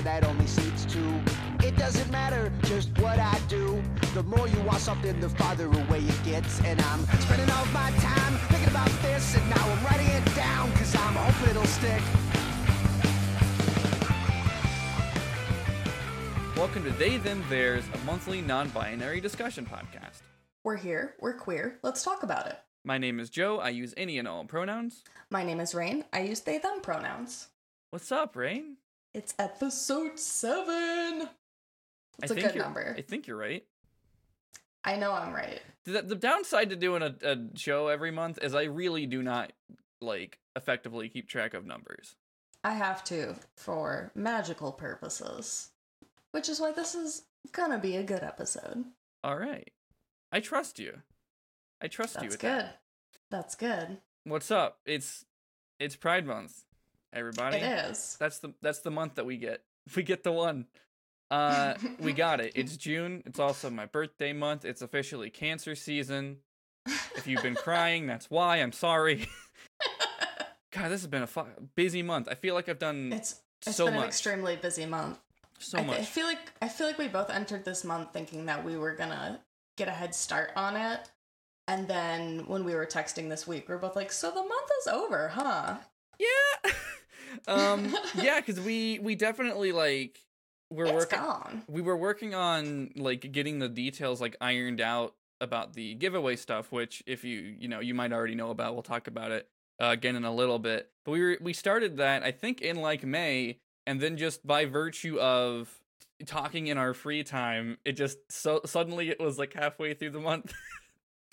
motherfucker that only seats two. It doesn't matter just what I do. The more you want something, the farther away it gets. And I'm spending all my time thinking about this, and now I'm writing it down, cause I'm hoping it'll stick. Welcome to They Them Theirs, a monthly non-binary discussion podcast. We're here, we're queer, let's talk about it. My name is Joe. I use any and all pronouns. My name is Rain, I use they them pronouns. What's up, Rain? It's episode seven. It's I a think good number. I think you're right. I know I'm right. The, the downside to doing a, a show every month is I really do not like effectively keep track of numbers. I have to for magical purposes, which is why this is gonna be a good episode. All right, I trust you. I trust you That's good. that. That's good. What's up? It's it's Pride Month, everybody. It is. That's the that's the month that we get. We get the one. Uh, we got it. It's June. It's also my birthday month. It's officially cancer season. If you've been crying, that's why. I'm sorry. God, this has been a fu- busy month. I feel like I've done It's it's so been much. an extremely busy month. so I, th- I feel like I feel like we both entered this month thinking that we were gonna get a head start on it, and then when we were texting this week, we are both like, "So the month is over, huh?" Yeah. um. Yeah, because we we definitely like we're it's working. gone. we were working on like getting the details like ironed out about the giveaway stuff which if you you know you might already know about we'll talk about it uh, again in a little bit but we were we started that i think in like may and then just by virtue of talking in our free time it just so suddenly it was like halfway through the month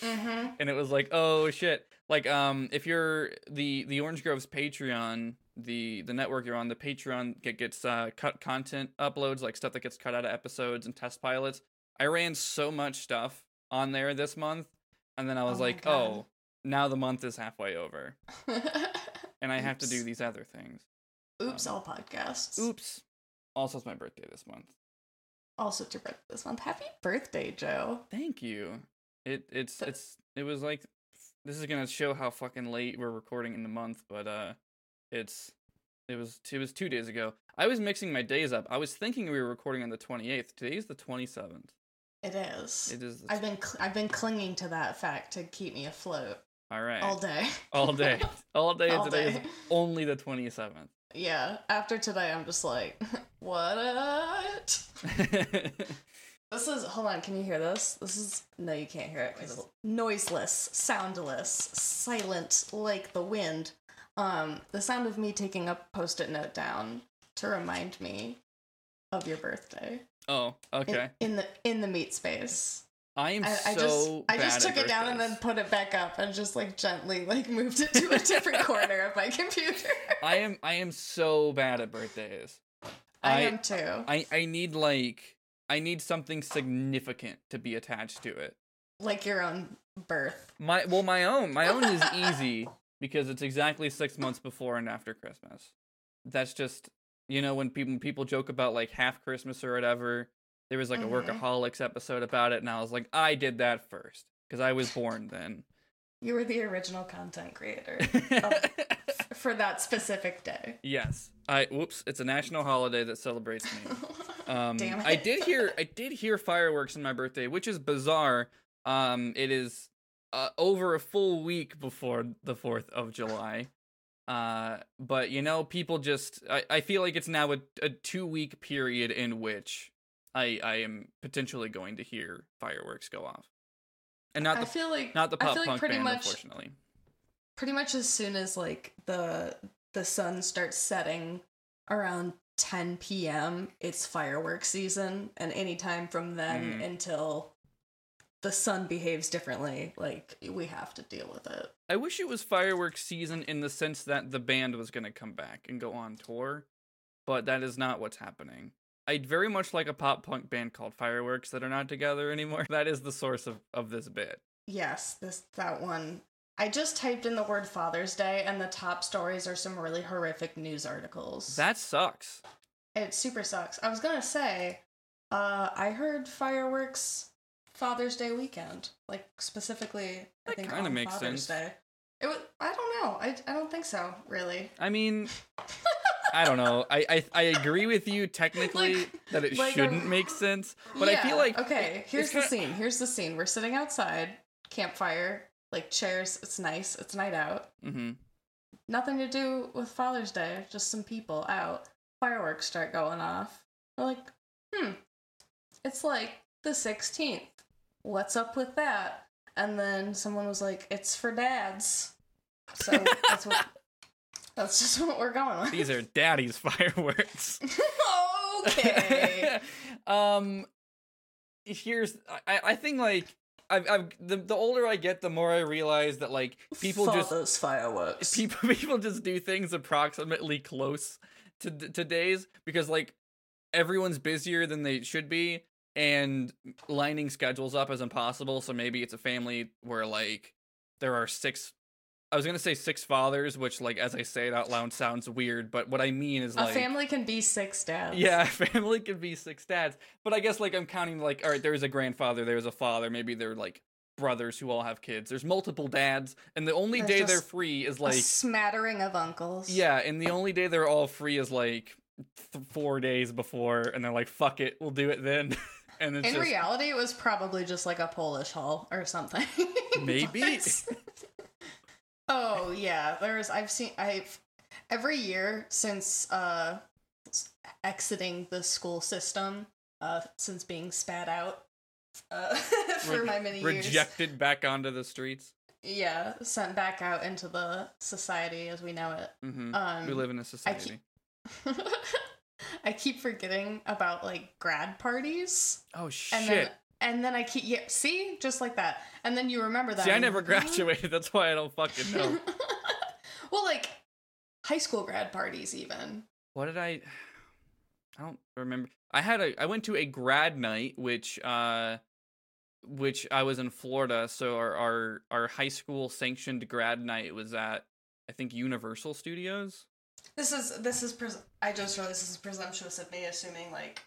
Mm-hmm. and it was like oh shit like um if you're the the orange groves patreon the the network you're on the patreon get, gets uh cut content uploads like stuff that gets cut out of episodes and test pilots. I ran so much stuff on there this month and then i was Oh like oh now the month is halfway over. And i have to do these other things. Oops, Um, all podcasts. oops. Also it's my birthday this month. Also, it's your birthday this month. Happy birthday, Joe. thank you. It it's it's it was like this is gonna show how fucking late we're recording in the month but uh it's it was it was two days ago i was mixing my days up i was thinking we were recording on the 28th today's the 27th It is. it is I've been cl- I've been clinging to that fact to keep me afloat all right all day. all day all day All and today day. is only the 27th Yeah. After today, I'm just like, what? This is. Hold on. Can you hear this? This is. No, you can't hear it. noiseless, soundless, silent like the wind. Um, the sound of me taking a post-it note down to remind me of your birthday. oh okay In, the in the meat space. i am I, so I just I just took it down and then put it back up and just like gently like moved it to a different corner of my computer. i am i am so bad at birthdays I, am too. I I need like I need something significant to be attached to it. like your own birth. My well, my own my own is easy because it's exactly six months before and after Christmas. That's just you know when people people joke about like half Christmas or whatever. There was like Mhm. a workaholics episode about it, and I was like, I did that first because I was born then. You were the original content creator for that specific day. yes, I whoops. It's a national holiday that celebrates me. Um, Damn it. I did hear I did hear fireworks on my birthday, which is bizarre. Um, it is uh, over a full week before the Fourth of July. Uh, but you know, people just I, I feel like it's now a, a two week period in which I I am potentially going to hear fireworks go off, and not I the feel like not the I pop like punk pretty band, much unfortunately. pretty much as soon as like the the sun starts setting around 10 p.m. it's fireworks season and anytime from then Mm. until the sun behaves differently like we have to deal with it. I wish it was fireworks season in the sense that the band was going to come back and go on tour, but that is not what's happening. I'd very much like a pop punk band called Fireworks that are not together anymore. That is the source of, of this bit. Yes, this that one. I just typed in the word Father's Day and the top stories are some really horrific news articles. That sucks. It super sucks. I was gonna say, uh, I heard fireworks Father's Day weekend, like specifically. I think kinda on makes Father's sense. Day. It was. I don't know. I, I don't think so. Really. I mean, I don't know. I, I I agree with you technically Like- that it like shouldn't make sense, but I feel like okay. Here's the kinda- scene. Here's the scene. We're sitting outside, campfire, like chairs. It's nice. It's night out. Mm-hmm. Nothing to do with Father's Day. Just some people out. Fireworks start going off. We're like, hmm. It's like the 16th. What's up with that? And then someone was like, it's for dads. So that's what. That's just what we're going with. these are daddy's fireworks. okay. um, here's I I think like I've I've the the older I get, the more I realize that like people just those fireworks. people people just do things approximately close to to days because like everyone's busier than they should be and lining schedules up is impossible so maybe it's a family where like there are six I was gonna say six fathers, which like as I say it out loud sounds weird, but what I mean is like A family can be six dads. yeah, a family can be six dads. But I guess like I'm counting like all right, there's a grandfather, there's a father, maybe they're like brothers who all have kids. There's multiple dads, and the only day they're free is a like smattering of uncles. yeah, and the only day they're all free is like th- four days before, and they're like, "Fuck it, we'll do it then." and In just reality, it was probably just like a Polish hall or something. Maybe. Oh yeah, there's. I've seen. I've every year since uh exiting the school system, uh, since being spat out. Uh, for re- my many years, rejected back onto the streets. yeah, sent back out into the society as we know it. hmm Um, we live in a society. I keep forgetting about like grad parties. oh shit! And then and then I keep yeah, see, just like that. And then you remember that. See, I never graduated. That's why I don't fucking know. well, like high school grad parties even. what did I? I don't remember. I had a. I went to a grad night, which uh, which I was in Florida. So our our our high school sanctioned grad night was at I think Universal Studios. This is this is pres- I just realized this is presumptuous of me assuming like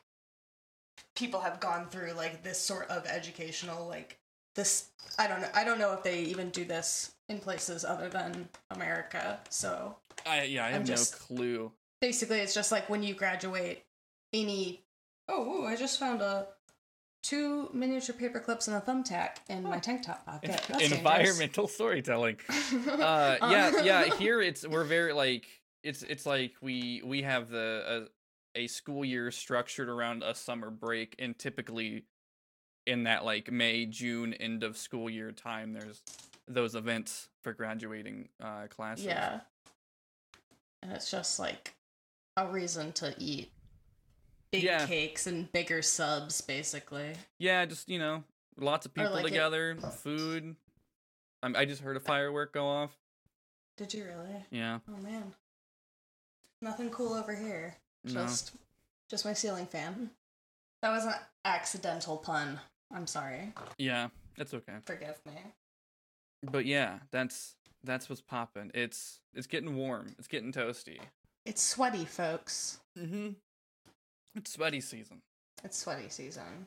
people have gone through like this sort of educational like this I don't know I don't know if they even do this in places other than America. So I yeah, I have just- no clue. basically it's just like when you graduate any oh ooh, i just found a two miniature paper clips and a thumbtack in my tank top pocket That's dangerous. Environmental storytelling. Uh, yeah, yeah. Here it's we're very like it's it's like we we have the a, a school year structured around a summer break, and typically in that like May June end of school year time, there's those events for graduating uh, classes. yeah and it's just like a reason to eat big Yeah. cakes and bigger subs basically yeah. Just you know, lots of people like, it- together, food. Um, I just heard a firework go off. did you really Yeah, oh man nothing cool over here no. just just my ceiling fan that was an accidental pun i'm sorry Yeah, it's okay. forgive me But yeah, that's that's what's popping. It's it's getting warm. It's getting toasty. It's sweaty, folks. Mm-hmm. It's sweaty season. It's sweaty season.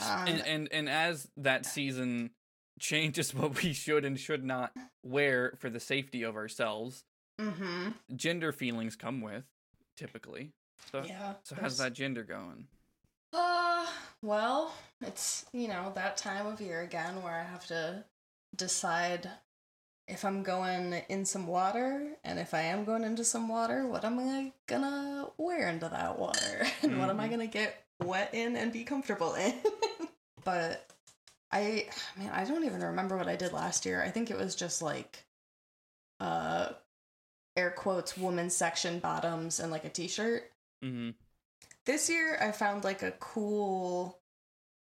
and Um, and and as that season changes what we should and should not wear for the safety of ourselves, mm-hmm. gender feelings come with typically. So Yeah. so how's that gender going? Uh, well, it's, you know, that time of year again where I have to decide if I'm going in some water, and if I am going into some water, what am I gonna wear into that water? And what am I Mhm. gonna get wet in and be comfortable in? but I, man, I don't even remember what I did last year. I think it was just like, uh, air quotes, woman's section bottoms and like a t shirt Mm-hmm. this year I found like a cool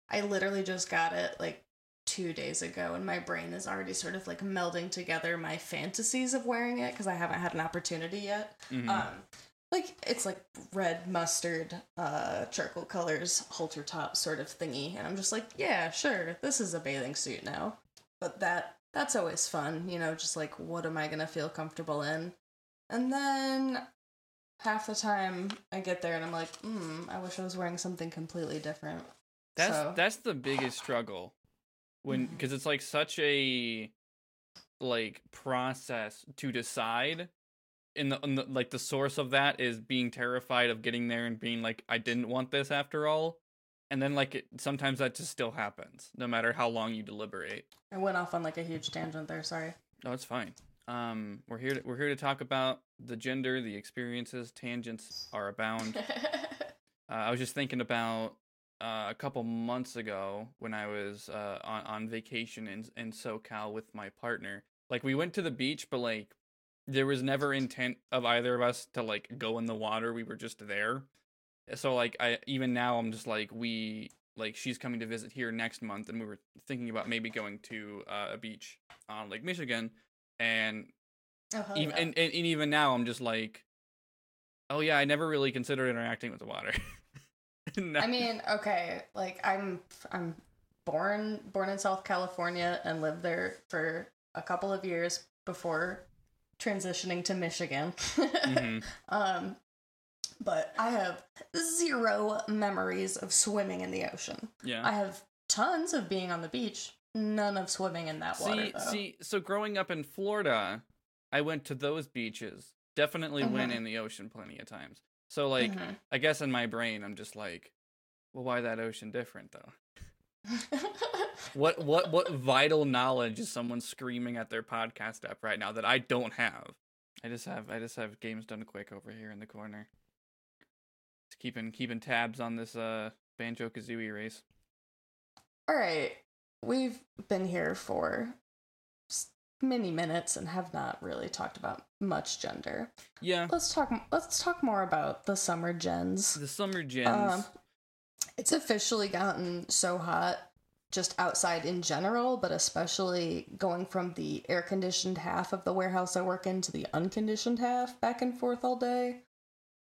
I literally just got it like 2 days ago and my brain is already sort of like melding together my fantasies of wearing it cuz I haven't had an opportunity yet. hmm Um like it's like red mustard uh charcoal colors halter top sort of thingy and I'm just like, yeah, sure. This is a bathing suit now. But that that's always fun, you know, just like what am I going to feel comfortable in? And then half the time I get there and I'm like, hmm, I wish I was wearing something completely different. That's So- that's the biggest struggle when because it's like such a like process to decide in the, in the like the source of that is being terrified of getting there and being like I didn't want this after all. And then like it, sometimes that just still happens no matter how long you deliberate. I went off on like a huge tangent there. Sorry. No, it's fine. Um, we're here. To, we're here to talk about the gender, the experiences. Tangents are abound. Uh, I was just thinking about uh, a couple months ago when I was uh, on on vacation in in SoCal with my partner. Like we went to the beach, but like there was never intent of either of us to like go in the water. We were just there. So like I even now I'm just like we like she's coming to visit here next month, and we were thinking about maybe going to uh, a beach on Lake Michigan, and oh, even yeah. and, and, and even now I'm just like, oh yeah, I never really considered interacting with the water. No. I mean, okay, like I'm I'm born born in South California and lived there for a couple of years before transitioning to Michigan. Mhm. um but I have zero memories of swimming in the ocean. yeah. I have tons of being on the beach, none of swimming in that water see, though. see, so growing up in Florida, I went to those beaches. Definitely went Mhm. in the ocean plenty of times. So like, Mhm. I guess in my brain, I'm just like, well, why that ocean different though? What what what vital knowledge is someone screaming at their podcast app right now that I don't have? I just have I just have games done quick over here in the corner. Just keeping keeping tabs on this uh Banjo Kazooie race. All right. We've been here for many minutes and have not really talked about much gender. Yeah, Let's talk let's talk more about the summer gens. the summer gens. Um, It's officially gotten so hot just outside in general, but especially going from the air conditioned half of the warehouse I work in to the unconditioned half back and forth all day.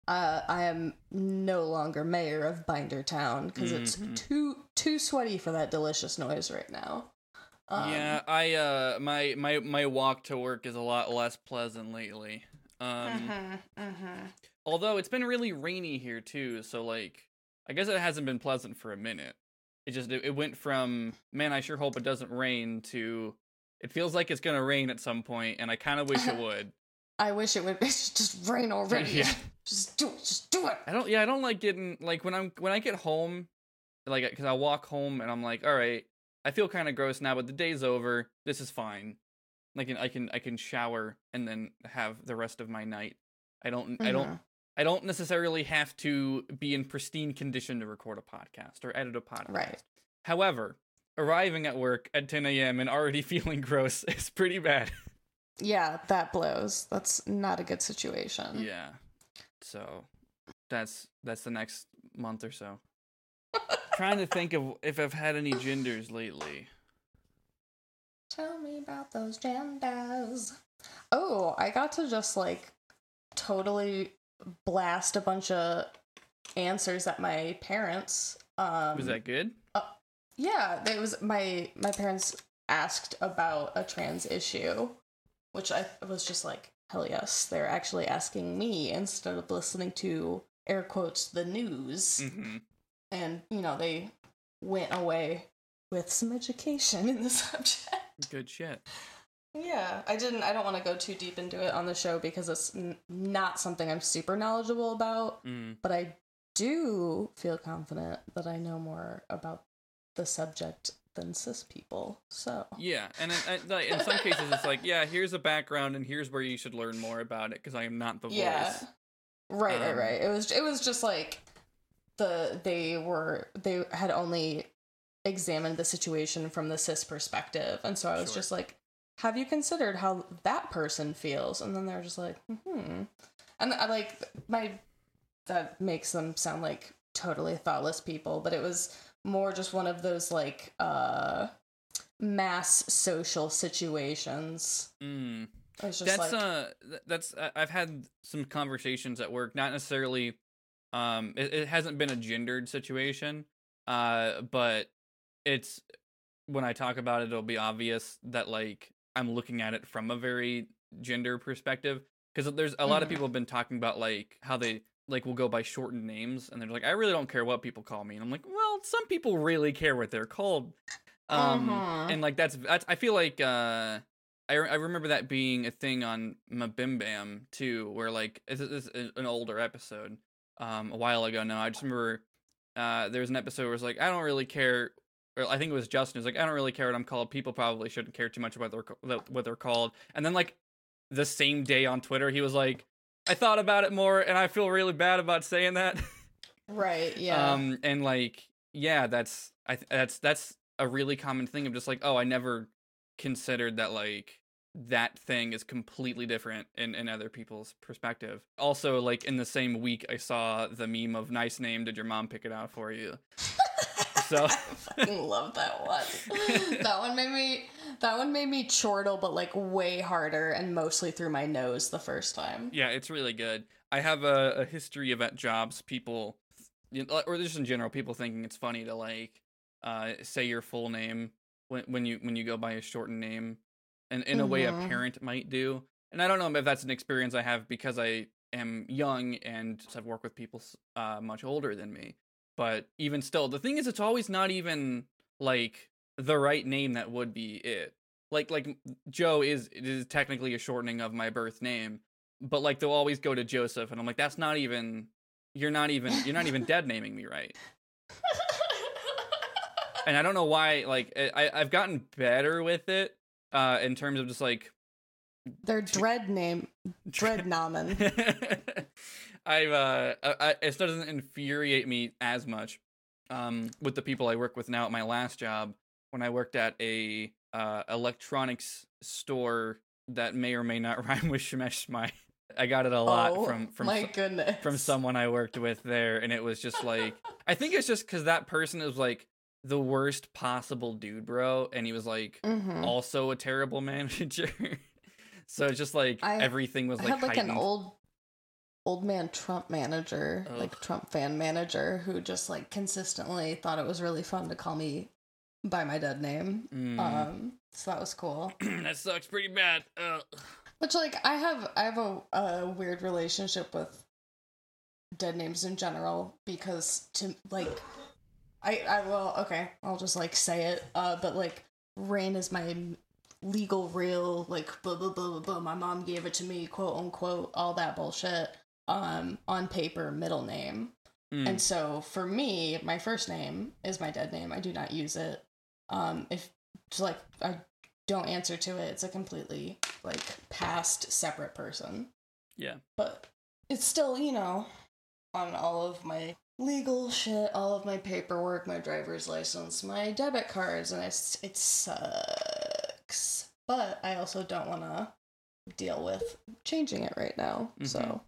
Uh, I am no longer mayor of Binder Town because Mhm. it's too too sweaty for that delicious noise right now. Um, yeah, I uh my my my walk to work is a lot less pleasant lately. Um mhm, mhm. although it's been really rainy here too, so like I guess it hasn't been pleasant for a minute. It just it, it went from man, I sure hope it doesn't rain to it feels like it's going to rain at some point and I kind of wish it would. I wish it would just rain already. Yeah. Just do it. Just do it. I don't yeah, I don't like getting like when I'm when I get home like cuz I walk home and I'm like, "All right, I feel kind of gross now, but the day's over. This is fine." Can I can I can shower and then have the rest of my night. I don't I don't Mhm. I don't necessarily have to be in pristine condition to record a podcast or edit a podcast. Right. However, arriving at work at 10 a.m. and already feeling gross is pretty bad. Yeah, that blows. That's not a good situation. yeah. So that's that's the next month or so. Trying to think of if I've had any genders lately. Tell me about those genders. Oh, I got to just like totally blast a bunch of answers at my parents. Um, Was that good? Yeah, it was my my parents asked about a trans issue, which I was just like, hell yes, they're actually asking me instead of listening to air quotes the news. Mm-hmm. And you know they went away with some education in the subject. Good shit. Yeah, I didn't. I don't want to go too deep into it on the show because it's n- not something I'm super knowledgeable about. Mm. But I do feel confident that I know more about the subject than cis people. So Yeah, and like, in some cases it's like, yeah, here's a background and here's where you should learn more about it because I am not the voice. yeah, voice. right, right, Um, right. It was. It was just like the they were they had only examined the situation from the cis perspective, and so I was Sure. just like, have you considered how that person feels? And then they're just like, hmm. And I like my that makes them sound like totally thoughtless people, but it was more just one of those like uh mass social situations. Mm. Just that's like uh that's I- i've had some conversations at work not necessarily um it, it hasn't been a gendered situation uh but it's when i talk about it it'll be obvious that like i'm looking at it from a very gender perspective because there's a lot of Mhm. people have been talking about like how they like will go by shortened names and they're like i really don't care what people call me and i'm like well some people really care what they're called um Mhm. and like that's that's i feel like uh I, I remember that being a thing on MBMBaM too, where like it's, it's an older episode, um, a while ago now. I just remember uh, there was an episode where it's like I don't really care. Or I think it was Justin. Was like I don't really care what I'm called. People probably shouldn't care too much about their, what they're called. And then like the same day on Twitter, he was like, I thought about it more, and I feel really bad about saying that. Right. Yeah. Um, and like, yeah, that's I th- that's that's a really common thing of just like, oh, I never considered that like that thing is completely different in, in other people's perspective. Also, like in the same week, I saw the meme of "Nice name, did your mom pick it out for you?" So I fucking love that one. that one made me. That one made me chortle, but like way harder and mostly through my nose the first time. yeah, it's really good. I have a, a history of at jobs people, you know, or just in general, people thinking it's funny to like uh, say your full name when when you when you go by a shortened name, and in a way a Mhm. parent might do. And I don't know if that's an experience I have because I am young and I've worked with people uh, much older than me. But even still, the thing is, it's always not even like the right name that would be it. Like like Joe is it is technically a shortening of my birth name, but like they'll always go to Joseph, and I'm like, that's not even. You're not even. You're not even dead naming me right. And I don't know why. Like I I- I've gotten better with it, uh, in terms of just like Their dread name, dread Dreadnamen. I've uh, I, it doesn't infuriate me as much, um, with the people I work with now at my last job. When I worked at a uh electronics store that may or may not rhyme with Shemesh Shmai. I got it a lot oh, from from my so- goodness. from someone I worked with there, and it was just like I think it's just because that person is like the worst possible dude, bro, and he was like Mhm. also a terrible manager. so it's just like I- everything was I like had like an heightened. old old man Trump manager, like Trump fan manager, who just like consistently thought it was really fun to call me by my dead name. Mm. Um, so that was cool. that sucks pretty bad. Ugh. Which like I have I have a, a weird relationship with dead names in general because to like I I will okay I'll just like say it uh but like Rain is my legal real like blah blah blah blah blah my mom gave it to me quote unquote all that bullshit um on paper middle name Mm. and so for me, my first name is my dead name. I do not use it. Um, if it's like I don't answer to it, it's a completely like past separate person. Yeah. But it's still, you know, on all of my legal shit, all of my paperwork, my driver's license, my debit cards, and it's it sucks. But I also don't want to deal with changing it right now. So Mhm.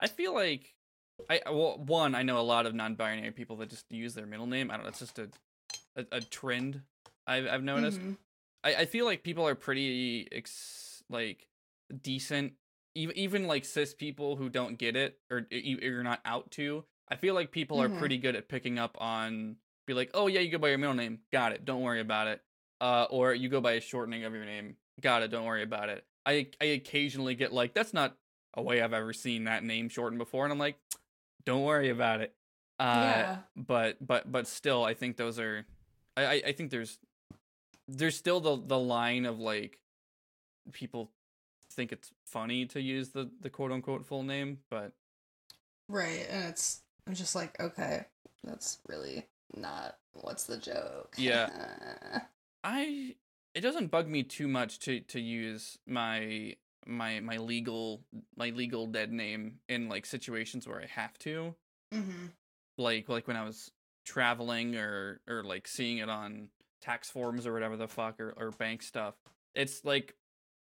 I feel like I well one I know a lot of non-binary people that just use their middle name. I don't know. It's just a a, a trend I've I've noticed. Mhm. I, I feel like people are pretty ex- like decent even even like cis people who don't get it or you, you're not out to i feel like people Mhm. are pretty good at picking up on be like oh yeah you go by your middle name got it don't worry about it uh or you go by a shortening of your name got it don't worry about it i i occasionally get like that's not a way i've ever seen that name shortened before and i'm like don't worry about it uh Yeah. but but but still i think those are i i, I think there's there's still the the line of like people think it's funny to use the the quote unquote full name but Right, and it's I'm just like, okay, that's really not what's the joke. Yeah. i it doesn't bug me too much to to use my my my legal my legal dead name in like situations where i have to. Mm-hmm. like like when i was traveling or or like seeing it on tax forms or whatever the fuck or, or bank stuff it's like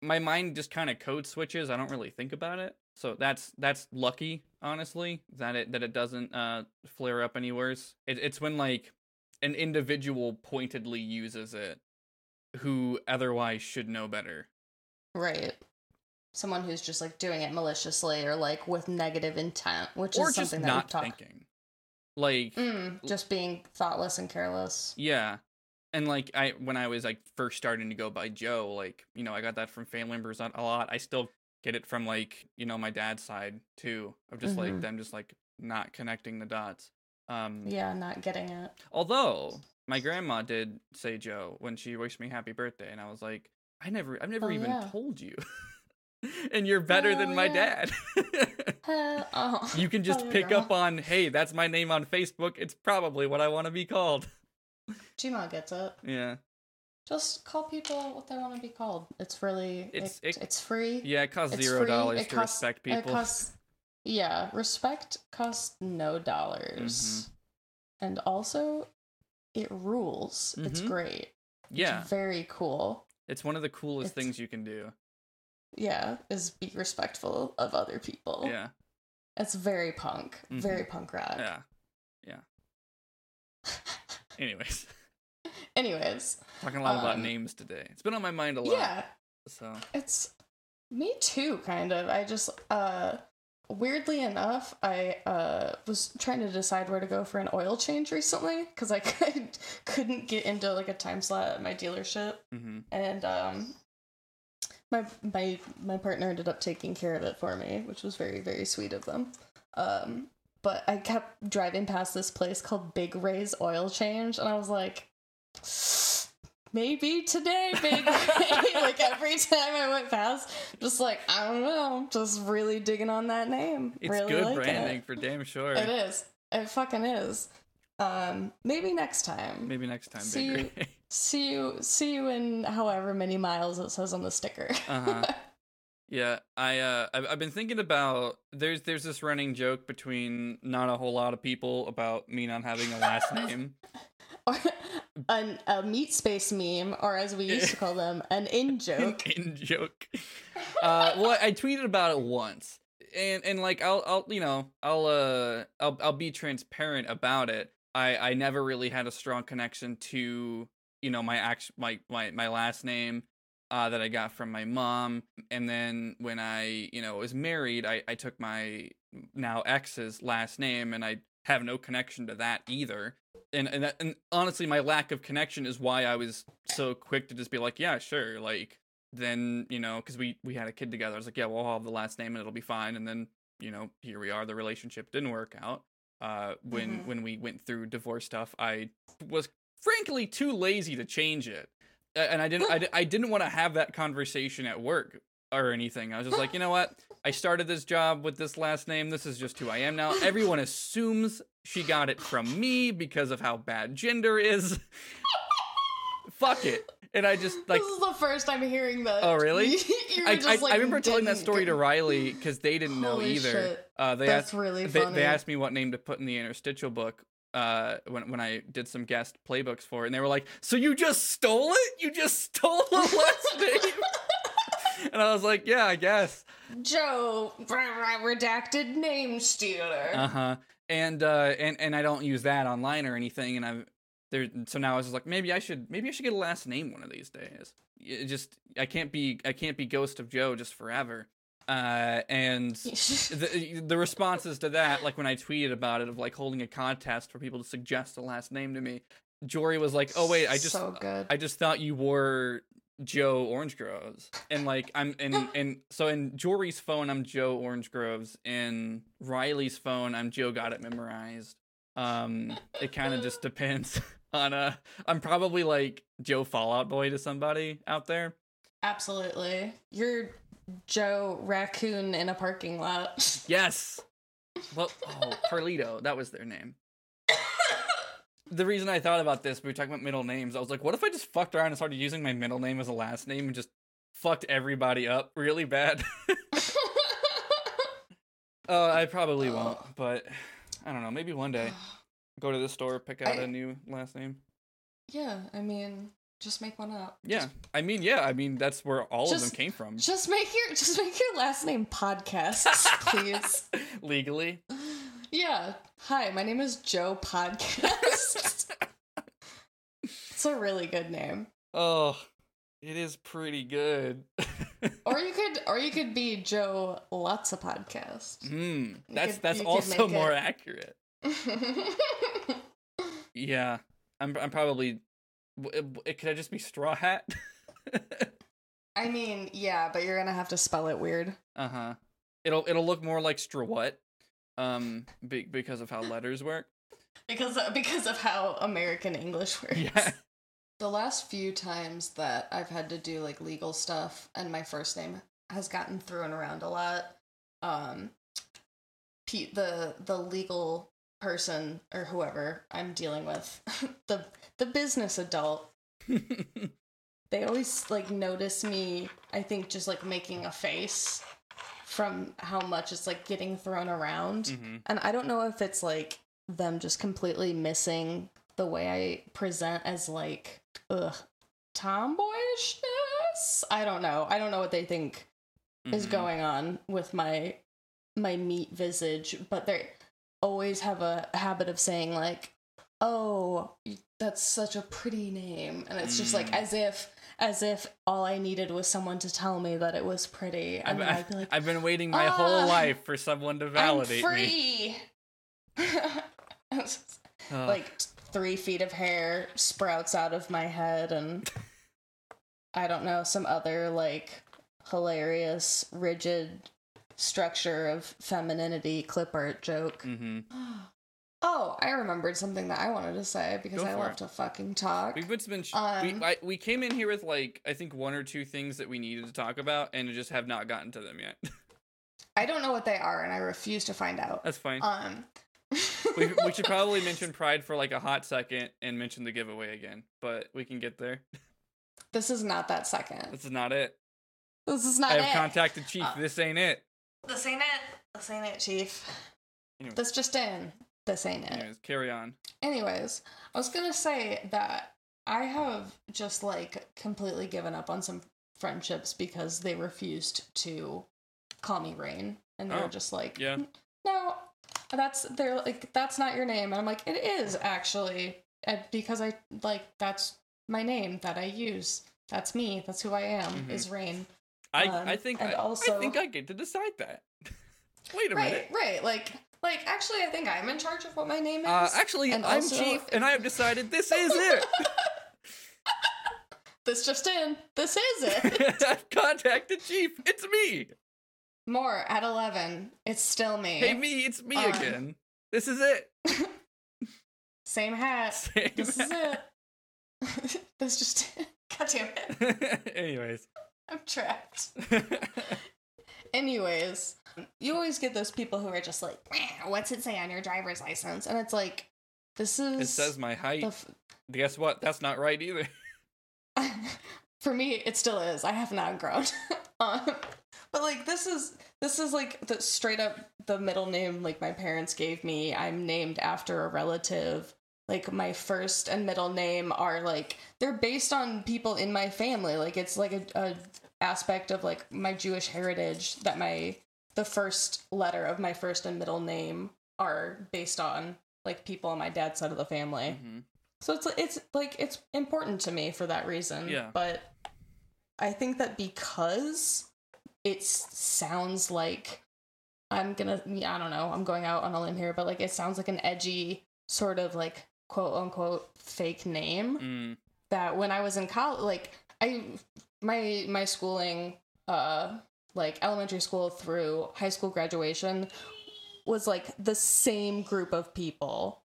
my mind just kind of code switches. I don't really think about it. So that's that's lucky honestly that it that it doesn't uh flare up any worse. It, it's when like an individual pointedly uses it who otherwise should know better. Right. Someone who's just like doing it maliciously or like with negative intent, which or is something that not talked. thinking like Mm, just being thoughtless and careless. Yeah. And like I when I was like first starting to go by Joe, like, you know, I got that from family members a lot. I still get it from like, you know, my dad's side too. Of just like Mhm. them just like not connecting the dots. Um Yeah, not getting it. although my grandma did say Joe when she wished me happy birthday and I was like, I never, I've never Oh, even yeah. told you. and you're better than Oh, my yeah. dad. Oh. you can just yeah, pick up on, hey, that's my name on Facebook. It's probably what I want to be called. Gmail gets it. Yeah. Just call people what they want to be called. It's really It's- it, it- it's free. Yeah, it costs It's zero dollars It to costs- respect It people. costs yeah, respect costs no dollars. Mm-hmm. And also it rules. It's Mhm. great. yeah, It's very cool. it's one of the coolest it's- things you can do. Yeah, is be respectful of other people. Yeah, It's very punk. Mhm. Very punk rock. yeah, yeah. Anyways, Anyways, talking a lot about Um, names today. It's been on my mind a lot. yeah, So it's me too kind of. I just uh weirdly enough, I uh was trying to decide where to go for an oil change recently cuz I could couldn't get into like a time slot at my dealership hmm and um my my my partner ended up taking care of it for me, which was very very sweet of them. Um but I kept driving past this place called Big Ray's Oil Change and I was like maybe today Big Ray like every time I went past just like I don't know, just really digging on that name. it's really good branding It. for damn sure. it is. It fucking is. Um maybe next time. Maybe next time, See Big Ray. See you see you in however many miles it says on the sticker. Uh-huh. Yeah, I uh, I've, I've been thinking about there's there's this running joke between not a whole lot of people about me not having a last name. or an, a meat space meme, or as we used to call them, an in joke. in joke. Uh, well, I tweeted about it once, and and like I'll I'll you know I'll uh I'll I'll be transparent about it. I I never really had a strong connection to you know my act my my my last name. Uh, that I got from my mom, and then when I, you know, was married, I, I took my now ex's last name, and I have no connection to that either. And and, that, and honestly, my lack of connection is why I was so quick to just be like, yeah, sure, like then you know because we we had a kid together i was like yeah well have the last name and it'll be fine and then you know here we are the relationship didn't work out uh when Mhm. when we went through divorce stuff i was frankly too lazy to change it and i didn't i, I didn't want to have that conversation at work or anything i was just like you know what i started this job with this last name this is just who i am now everyone assumes she got it from me because of how bad gender is fuck it and i just like this is the first I'm hearing that. Oh, really? I, I, like, I remember telling that story to Riley because they didn't know either. shit. Uh, they That's asked really they, funny. they asked me what name to put in the interstitial book uh, when when I did some guest playbooks for it, and they were like, "So you just stole it? You just stole the last name?" and I was like, "Yeah, I guess." Joe, redacted name stealer. Uh huh. And uh, and and I don't use that online or anything, and I've there. So now I was like, maybe I should maybe I should get a last name one of these days. It just I can't be I can't be Ghost of Joe just forever. Uh, and the the responses to that, like when I tweeted about it, of like holding a contest for people to suggest a last name to me, Jory was like, "Oh wait, I just so. I just thought you were Joe Orange Groves," and like I'm and and so in Jory's phone I'm Joe Orange Groves, in Riley's phone I'm Joe Got It Memorized. Um, it kind of just depends on uh I'm probably like Joe Fall Out Boy to somebody out there. Absolutely. You're Joe Raccoon in a parking lot. Yes. Well, oh, Carlito, that was their name. The reason I thought about this, we were talking about middle names. I was like, what if I just fucked around and started using my middle name as a last name and just fucked everybody up really bad? uh, I probably won't, but I don't know. Maybe one day, go to the store, pick out I- a new last name. yeah, I mean, just make one up. Yeah, I mean, yeah, I mean that's where all of them came from Just make your just make your last name podcasts, please. legally. Yeah. Hi, my name is Joe Podcast. it's a really good name. Oh, it is pretty good. Or you could or you could be Joe Lots of Podcast. Hmm, that's could- that's also more it- accurate. Yeah, I'm I'm probably. W- it- Could I just be Straw Hat? I mean, yeah, but you're gonna have to spell it weird. uh huh. It'll it'll look more like Straw what, um, be, because of how letters work. Because because of how American English works. Yeah. the last few times that I've had to do like legal stuff and my first name has gotten thrown around a lot, um, Pete, the the legal person or whoever I'm dealing with, the the business adult, they always like notice me. I think just like making a face from how much it's like getting thrown around, hmm and I don't know if it's like them just completely missing the way I present as like ugh tomboyishness. I don't know. I don't know what they think is Mhm. going on with my my meat visage, but they always have a habit of saying like, "Oh, that's such a pretty name," and it's just like Mm. as if as if all I needed was someone to tell me that it was pretty, and I've, I'd be like, I've been waiting my "Ah, whole life for someone to validate "I'm me. free." Ugh. like three feet of hair sprouts out of my head and i don't know some other like hilarious rigid structure of femininity clip art joke hmm oh i remembered something that i wanted to say because i love it. to fucking talk We've been. Sh- Um, we I, we came in here with like I think one or two things that we needed to talk about, and just have not gotten to them yet. i don't know what they are and i refuse to find out That's fine. um we, we should probably mention Pride for like a hot second and mention the giveaway again, but we can get there. this is not that second This is not it. this is not I have it contacted Chief. Uh, this ain't it. This ain't it this ain't it chief Anyway. this just in this ain't it Anyways, carry on. Anyways, I was gonna say that I have just like completely given up on some friendships because they refused to call me Rain, and they Oh, were just like, yeah. no, that's they're like that's not your name," and I'm like, "It is actually," and because I like that's my name that I use. That's me. That's who I am. Mhm. Is Rain. I Um, I think I, also- I think I get to decide that. Wait a Right, minute. right. Right. Like, like actually, I think I'm in charge of what my name is. Uh, actually, and I'm also- Chief, and I have decided this is it. this just in. This is it. I've contacted Chief. It's me. More at 11. It's still me. Hey, me. It's me Uh, again. This is it. Same hat. Same This is it. this just. God damn it. Anyways. I'm trapped. Anyways, you always get those people who are just like, what's it say on your driver's license? And it's like, this is. it says my height. f- Guess what? That's not right either. for me it still is i have not grown um, but like this is this is like the straight up the middle name like my parents gave me i'm named after a relative like my first and middle name are like they're based on people in my family like it's like a, a aspect of like my jewish heritage that my the first letter of my first and middle name are based on like people on my dad's side of the family Mhm. so it's it's like it's important to me for that reason. Yeah. But I think that because it sounds like I'm gonna I don't know, I'm going out on a limb here, but like it sounds like an edgy sort of like quote unquote fake name Mm. that when I was in college like I my my schooling uh like elementary school through high school graduation was like the same group of people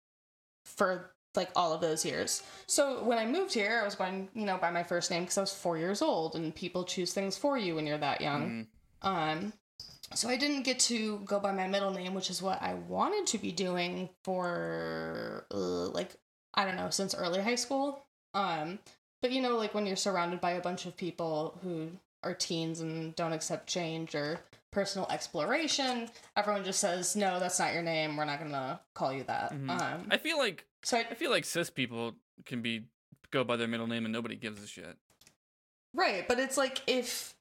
for like all of those years. So when I moved here, I was going, you know, by my first name because I was four years old, and people choose things for you when you're that young. Mm. Um, so I didn't get to go by my middle name, which is what I wanted to be doing for uh, like I don't know since early high school. Um, but you know, like when you're surrounded by a bunch of people who are teens and don't accept change or personal exploration, everyone just says, "No, that's not your name. We're not gonna call you that." Mhm. Um, I feel like so I, I feel like cis people can be go by their middle name and nobody gives a shit. Right, but it's like if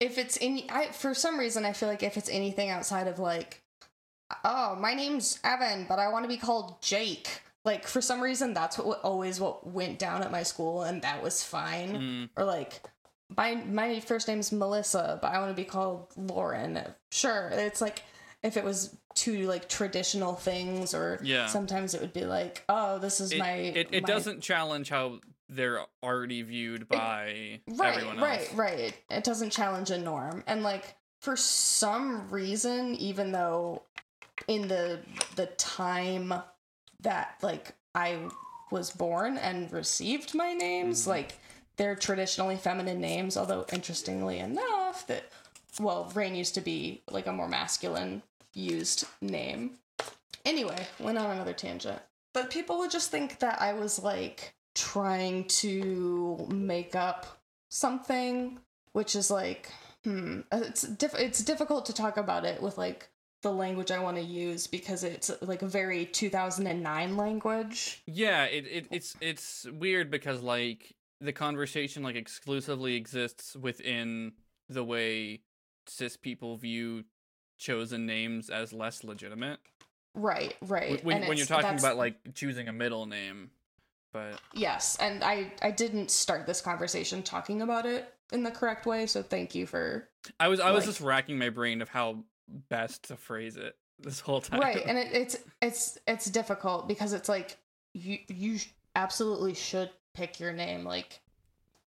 if it's any I for some reason I feel like if it's anything outside of like oh, my name's Evan, but I want to be called Jake. Like for some reason that's what always what went down at my school and that was fine. Mm. Or like my my first name's Melissa, but I want to be called Lauren. Sure, it's like if it was two like traditional things or Yeah. sometimes it would be like, "Oh, this is It, my it, it my doesn't challenge how they're already viewed by right everyone right else. right it doesn't challenge a norm and like for some reason even though in the the time that like i was born and received my names. Mm-hmm. Like they're traditionally feminine names, although interestingly enough, that well, Rain used to be like a more masculine used name. Anyway, went on another tangent. But people would just think that I was like trying to make up something, which is like, hmm, it's diff- it's difficult to talk about it with like the language I want to use because it's like a very 2009 language. Yeah, it, it it's it's weird because like the conversation like exclusively exists within the way cis people view chosen names as less legitimate. Right, right. When, when you're talking about like choosing a middle name, but Yes, and I I didn't start this conversation talking about it in the correct way, so thank you for I was I was Like- just racking my brain of how best to phrase it this whole time. right and it, it's it's it's difficult because it's like you you absolutely should pick your name like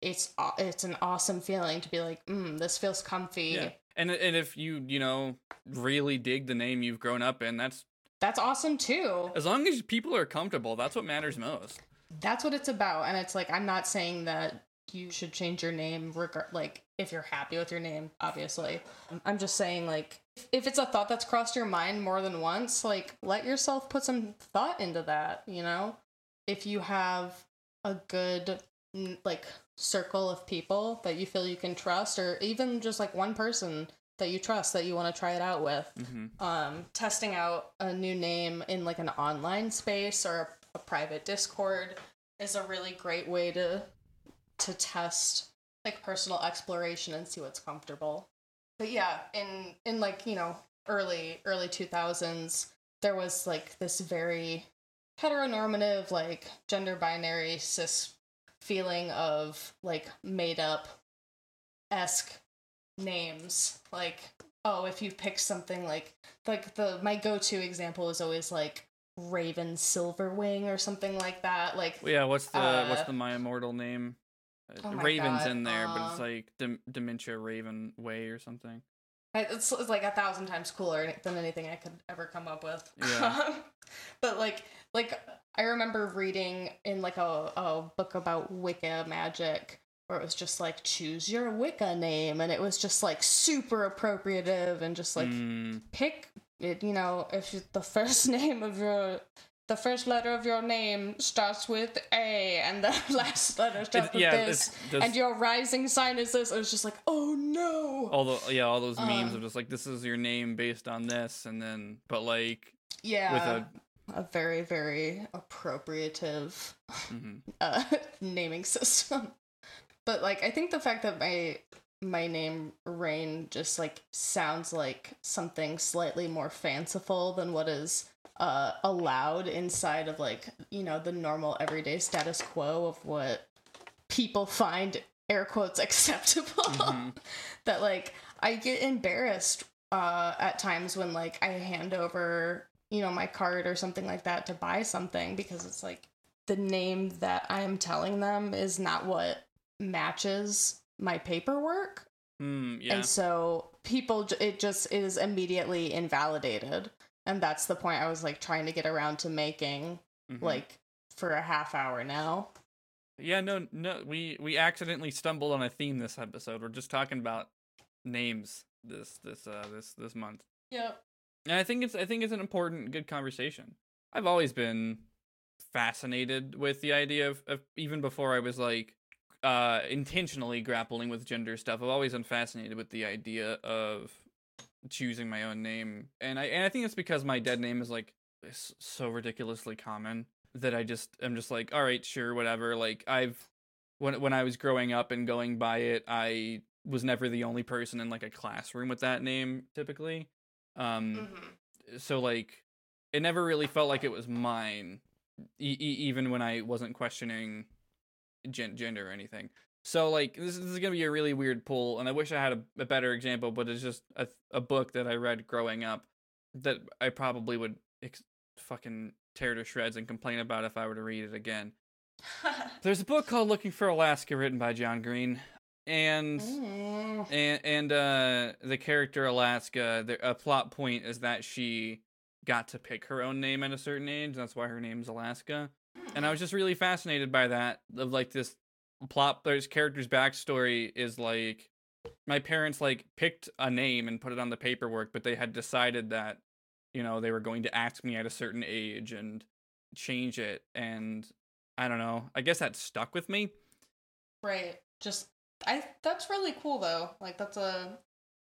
it's it's an awesome feeling to be like mm, this feels comfy yeah. And and if you you know really dig the name you've grown up in, that's that's awesome too as long as people are comfortable, that's what matters most. That's what it's about. And it's like i'm not saying that you should change your name regard like if you're happy with your name obviously. I'm just saying like if it's a thought that's crossed your mind more than once like let yourself put some thought into that you know? If you have a good like circle of people that you feel you can trust or even just like one person that you trust that you want to try it out with hmm um, testing out a new name in like an online space or a, private discord is a really great way to to test like personal exploration and see what's comfortable. But yeah in in like you know early early 2000s there was like this very heteronormative like gender binary cis feeling of like made up esque names. Like oh if you pick something like like the my go-to example is always like raven silverwing or something like that like Yeah, what's the what's Uh, the my immortal name? Uh, Oh my Raven's God, in there, but it's uh, like Dem- Dementia Raven Way or something. It's, it's like a thousand times cooler than anything I could ever come up with. Yeah. but like, like I remember reading in like a, a book about Wicca magic where it was just like choose your Wicca name, and it was just like super appropriative and just like Mm, pick it. You know, if you, the first name of your the first letter of your name starts with A, and the last letter starts It- with yeah, this, just- and your rising sign is this. I was just like, oh no. all the yeah, all those memes Um, of just like this is your name based on this, and then but like yeah with a a very very appropriative mhm. uh, naming system but like i think the fact that my my name rain just like sounds like something slightly more fanciful than what is uh allowed inside of like you know the normal everyday status quo of what people find air quotes acceptable Mhm. that like I get embarrassed uh at times when like I hand over, you know, my card or something like that to buy something because it's like the name that I'm telling them is not what matches my paperwork. Mm, yeah. And so people it just is immediately invalidated. And that's the point I was like trying to get around to making mhm. like for a half hour now. Yeah, no, no. We we accidentally stumbled on a theme this episode. We're just talking about names this this uh this this month, Yep. and I think it's I think it's an important, good conversation. I've always been fascinated with the idea of, of even before I was like uh intentionally grappling with gender stuff. I've always been fascinated with the idea of choosing my own name, and I and I think it's because my dead name is like so ridiculously common that I just I'm just like, all right, sure, whatever. Like I've when when I was growing up and going by it, I was never the only person in like a classroom with that name typically. Um Mm-hmm. so like it never really felt like it was mine e- e- even when I wasn't questioning gen- gender or anything. So like this, this is gonna be a really weird pull, and I wish I had a, a better example, but it's just a a book that I read growing up that I probably would ex- fucking tear to shreds and complain about if I were to read it again. There's a book called Looking for Alaska written by John Green, and Mm. and and uh the character Alaska, the a plot point is that she got to pick her own name at a certain age. That's why her name's Alaska. And I was just really fascinated by that. Of like this plot, there's character's backstory is like my parents like picked a name and put it on the paperwork, but they had decided that you know they were going to ask me at a certain age and change it, and I don't know. I guess that stuck with me. Right. Just I that's really cool though. Like that's a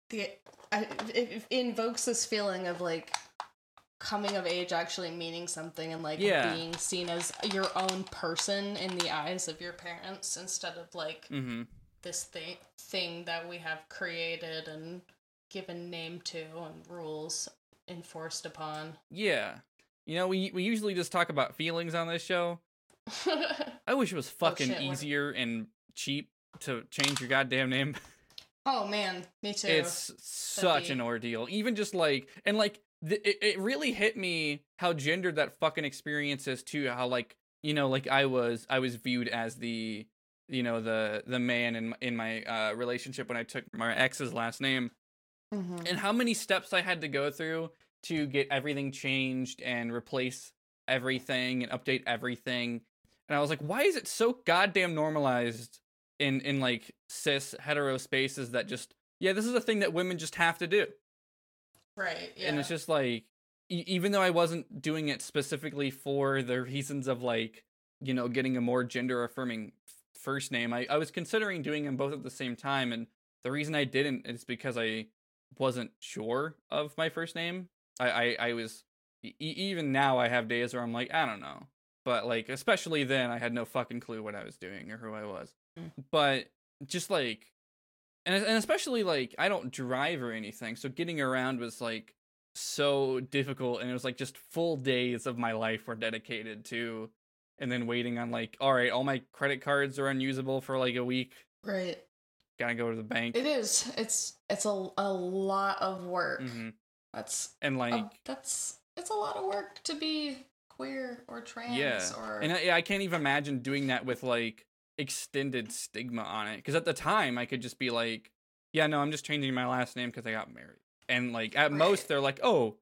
the I, it, it invokes this feeling of like coming of age actually meaning something and like Yeah. being seen as your own person in the eyes of your parents instead of like Mm-hmm. this thing thing that we have created and given name to and rules enforced upon. Yeah. You know, we we usually just talk about feelings on this show. I wish it was fucking shit, what- easier and cheap to change your goddamn name. oh man, me too. it's such be- an ordeal. Even just like and like th- it, it really hit me how gendered that fucking experience is too. How like you know like I was I was viewed as the you know the the man in in my uh relationship when I took my ex's last name Mhm. and how many steps I had to go through to get everything changed and replace everything and update everything. And I was like, why is it so goddamn normalized in in like cis hetero spaces that just yeah, this is a thing that women just have to do. Right. Yeah. And it's just like even though I wasn't doing it specifically for the reasons of like, you know, getting a more gender affirming f- first name, I, I was considering doing them both at the same time. And the reason I didn't is because I wasn't sure of my first name. I, I, I was, e- even now, I have days where I'm like, I don't know. But like, especially then, I had no fucking clue what I was doing or who I was. Mm. But just like, and, and especially like, I don't drive or anything. So getting around was like, so difficult and it was like just full days of my life were dedicated to and then waiting on like all right all my credit cards are unusable for like a week right. gotta go to the bank It is. It's it's a, a lot of work. hmm That's and like um, that's it's a lot of work to be queer or trans yeah or and I, I can't even imagine doing that with like extended stigma on it because at the time i could just be like yeah no i'm just changing my last name because i got married. And like at most they're like oh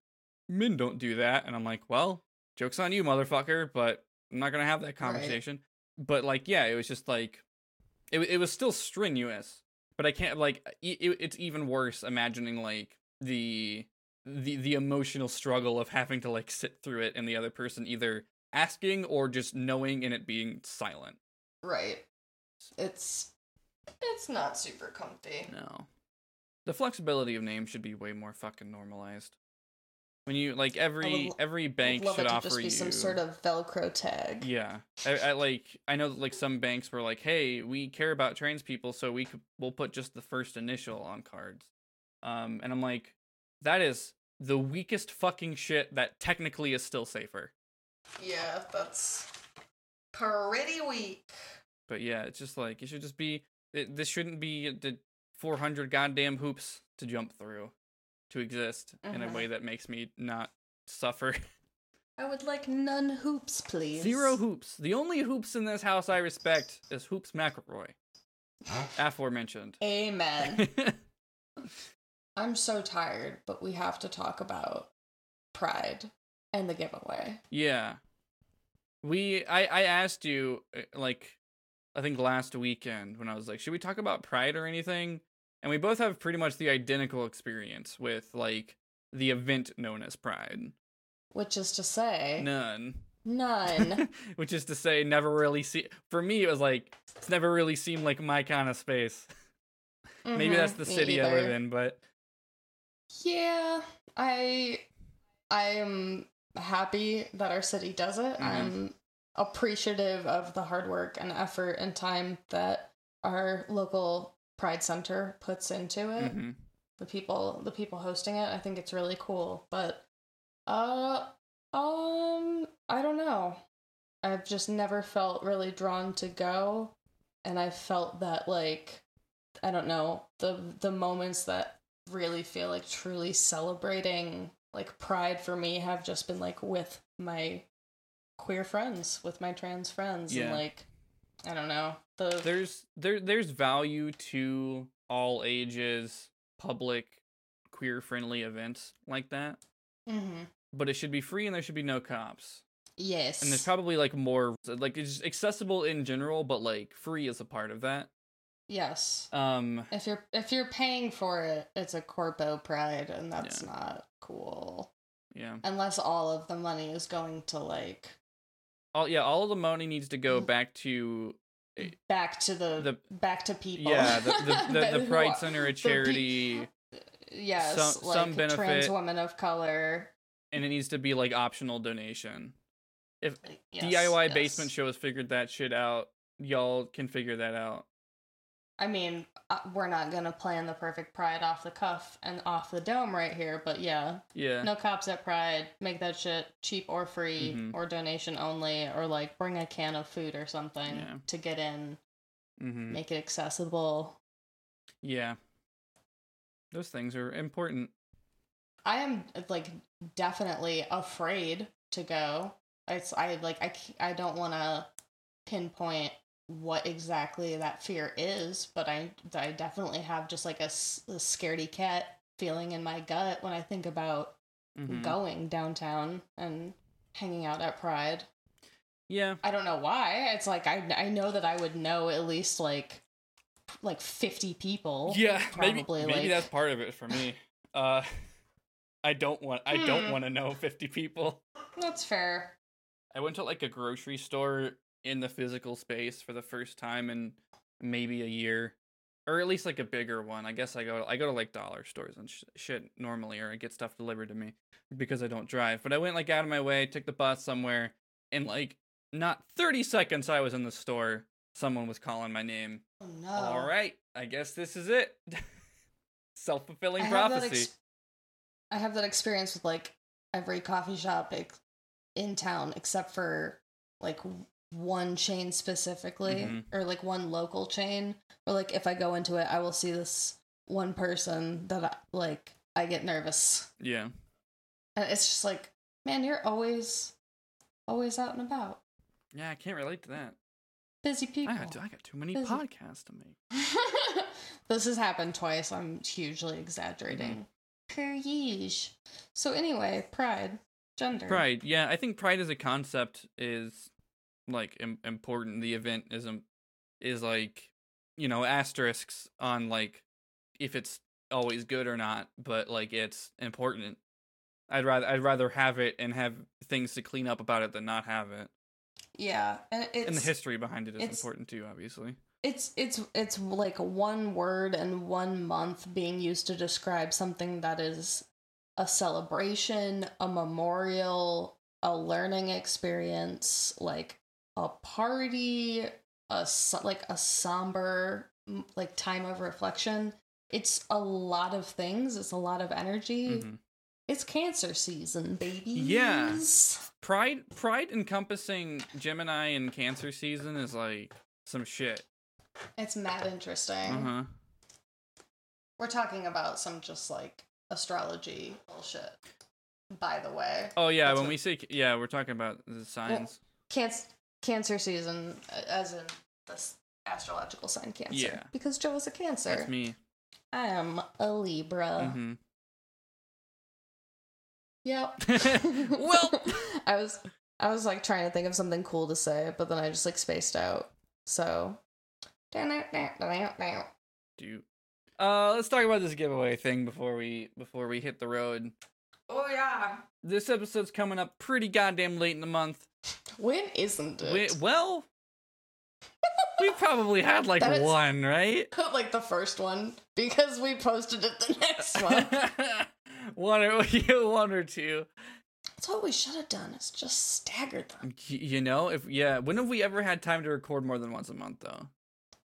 men don't do that. And i'm like well jokes on you motherfucker but i'm not gonna have that conversation. But like yeah it was just like it, it was still strenuous but i can't like uh, e- it, it's even worse imagining like the the the emotional struggle of having to like sit through it and the other person either asking or just knowing and it being silent right. It's it's not super comfy. no the flexibility of names should be way more fucking normalized when you like every every bank should offer just be you some sort of Velcro tag. Yeah, I, I like. I know that like some banks were like, "Hey, we care about trans people, so we could we'll put just the first initial on cards." Um, and I'm like, that is the weakest fucking shit that technically is still safer. Yeah, that's pretty weak. But yeah, it's just like it should just be. It, this shouldn't be the 400 goddamn hoops to jump through to exist in a Mhm. way that makes me not suffer. I would like none hoops, please. Zero hoops. The only hoops in this house I respect is Hoops McElroy, aforementioned. Amen. I'm so tired, but we have to talk about Pride and the giveaway. Yeah. We I I asked you uh, like I think last weekend when I was like, should we talk about pride or anything? And we both have pretty much the identical experience with like the event known as Pride. Which is to say, None. none. Which is to say never really see for me it was like it's never really seemed like my kind of space. Maybe Mhm, that's the city I live in, but Yeah, I I am happy that our city does it. Mhm. I'm appreciative of the hard work and effort and time that our local Pride Center puts into it. mhm. The people the people hosting it, I think it's really cool. But uh um I don't know. I've just never felt really drawn to go and I felt that like I don't know, the the moments that really feel like truly celebrating like pride for me have just been like with my queer friends, with my trans friends Yeah. and like I don't know. The there's there there's value to all ages public queer friendly events like that Mhm. but it should be free and there should be no cops Yes. and there's probably like more like it's accessible in general, but like free is a part of that. yes. Um, If you're if you're paying for it, it's a corpo pride, and that's not cool. yeah. Unless all of the money is going to like All yeah, all of the money needs to go Mm. back to back to the, The- back to people. yeah the the, the, the Pride Center, a pe- charity, Yes, some- like some trans benefit. women of color. and it needs to be like optional donation. If Yes, DIY yes. basement shows figured that shit out, y'all can figure that out. I mean, uh, we're not gonna plan the perfect Pride off the cuff and off the dome right here, but yeah, Yeah. no cops at Pride. Make that shit cheap or free Mhm. or donation only, or like bring a can of food or something Yeah. to get in. hmm Make it accessible. Yeah. Those things are important. I am like definitely afraid to go. It's I like I I don't want to pinpoint what exactly that fear is, but I I definitely have just like a scaredy cat feeling in my gut when I think about Mhm. going downtown and hanging out at Pride. Yeah. I don't know why. It's like I I know that I would know at least like like 50 people. Yeah, maybe probably, maybe like- that's part of it for me. Uh I don't want I don't Hmm. want to know 50 people. That's fair. I went to like a grocery store in the physical space for the first time in maybe a year, or at least like a bigger one. I guess I go I go to like dollar stores and sh- shit normally, or I get stuff delivered to me because I don't drive. But I went like out of my way, took the bus somewhere, and like not thirty seconds I was in the store, someone was calling my name. Oh no. All right, I guess this is it. Self fulfilling prophecy. ex- I have that experience with like every coffee shop in town except for like one chain specifically Mhm. or like one local chain or like if I go into it I will see this one person that I, like I get nervous. yeah. And it's just like, man, you're always always out and about. Yeah, I can't relate to that. Busy people. I got, I got too many Busy. podcasts to make. this has happened twice. I'm hugely exaggerating. Per use. So anyway, pride, gender. Pride, yeah, I think pride as a concept is like Im- important. The event is um, is like you know asterisks on like if it's always good or not, but like it's important. I'd rather I'd rather have it and have things to clean up about it than not have it. Yeah, and it's and the history behind it is important too, obviously. it's it's it's like one word and one month being used to describe something that is a celebration, a memorial, a learning experience, like a party, a like a somber like time of reflection. It's a lot of things. It's a lot of energy. Mhm. It's cancer season, baby. Yeah. Pride pride encompassing Gemini and Cancer season is like some shit. It's mad interesting. Uh-huh. We're talking about some just like astrology bullshit. By the way, Oh yeah, That's when what- we say yeah, we're talking about the signs. cancer cancer season, uh, as in this astrological sign Cancer. Yeah. because Joe is a Cancer. That's me. I am a Libra. hmm Yep. Well- I was I was like trying to think of something cool to say, but then I just like spaced out. So. Do uh let's talk about this giveaway thing before we before we hit the road. Oh yeah. This episode's coming up pretty goddamn late in the month. When isn't it? We, well, we probably had like That is- one, right? like the first one because we posted it the next one. one or one or two. That's what we should have done. Is just staggered them. You know, if yeah, when have we ever had time to record more than once a month though?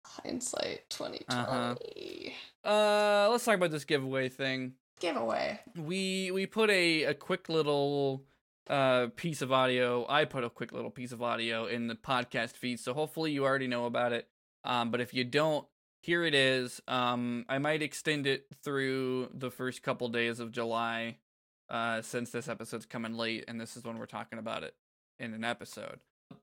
Hindsight 2020 Uh-huh. Uh, let's talk about this giveaway thing. giveaway. We we put a a quick little uh piece of audio. I put a quick little piece of audio in the podcast feed, so hopefully you already know about it. Um, but if you don't, here it is. Um, I might extend it through the first couple days of July, uh, since this episode's coming late, and this is when we're talking about it in an episode.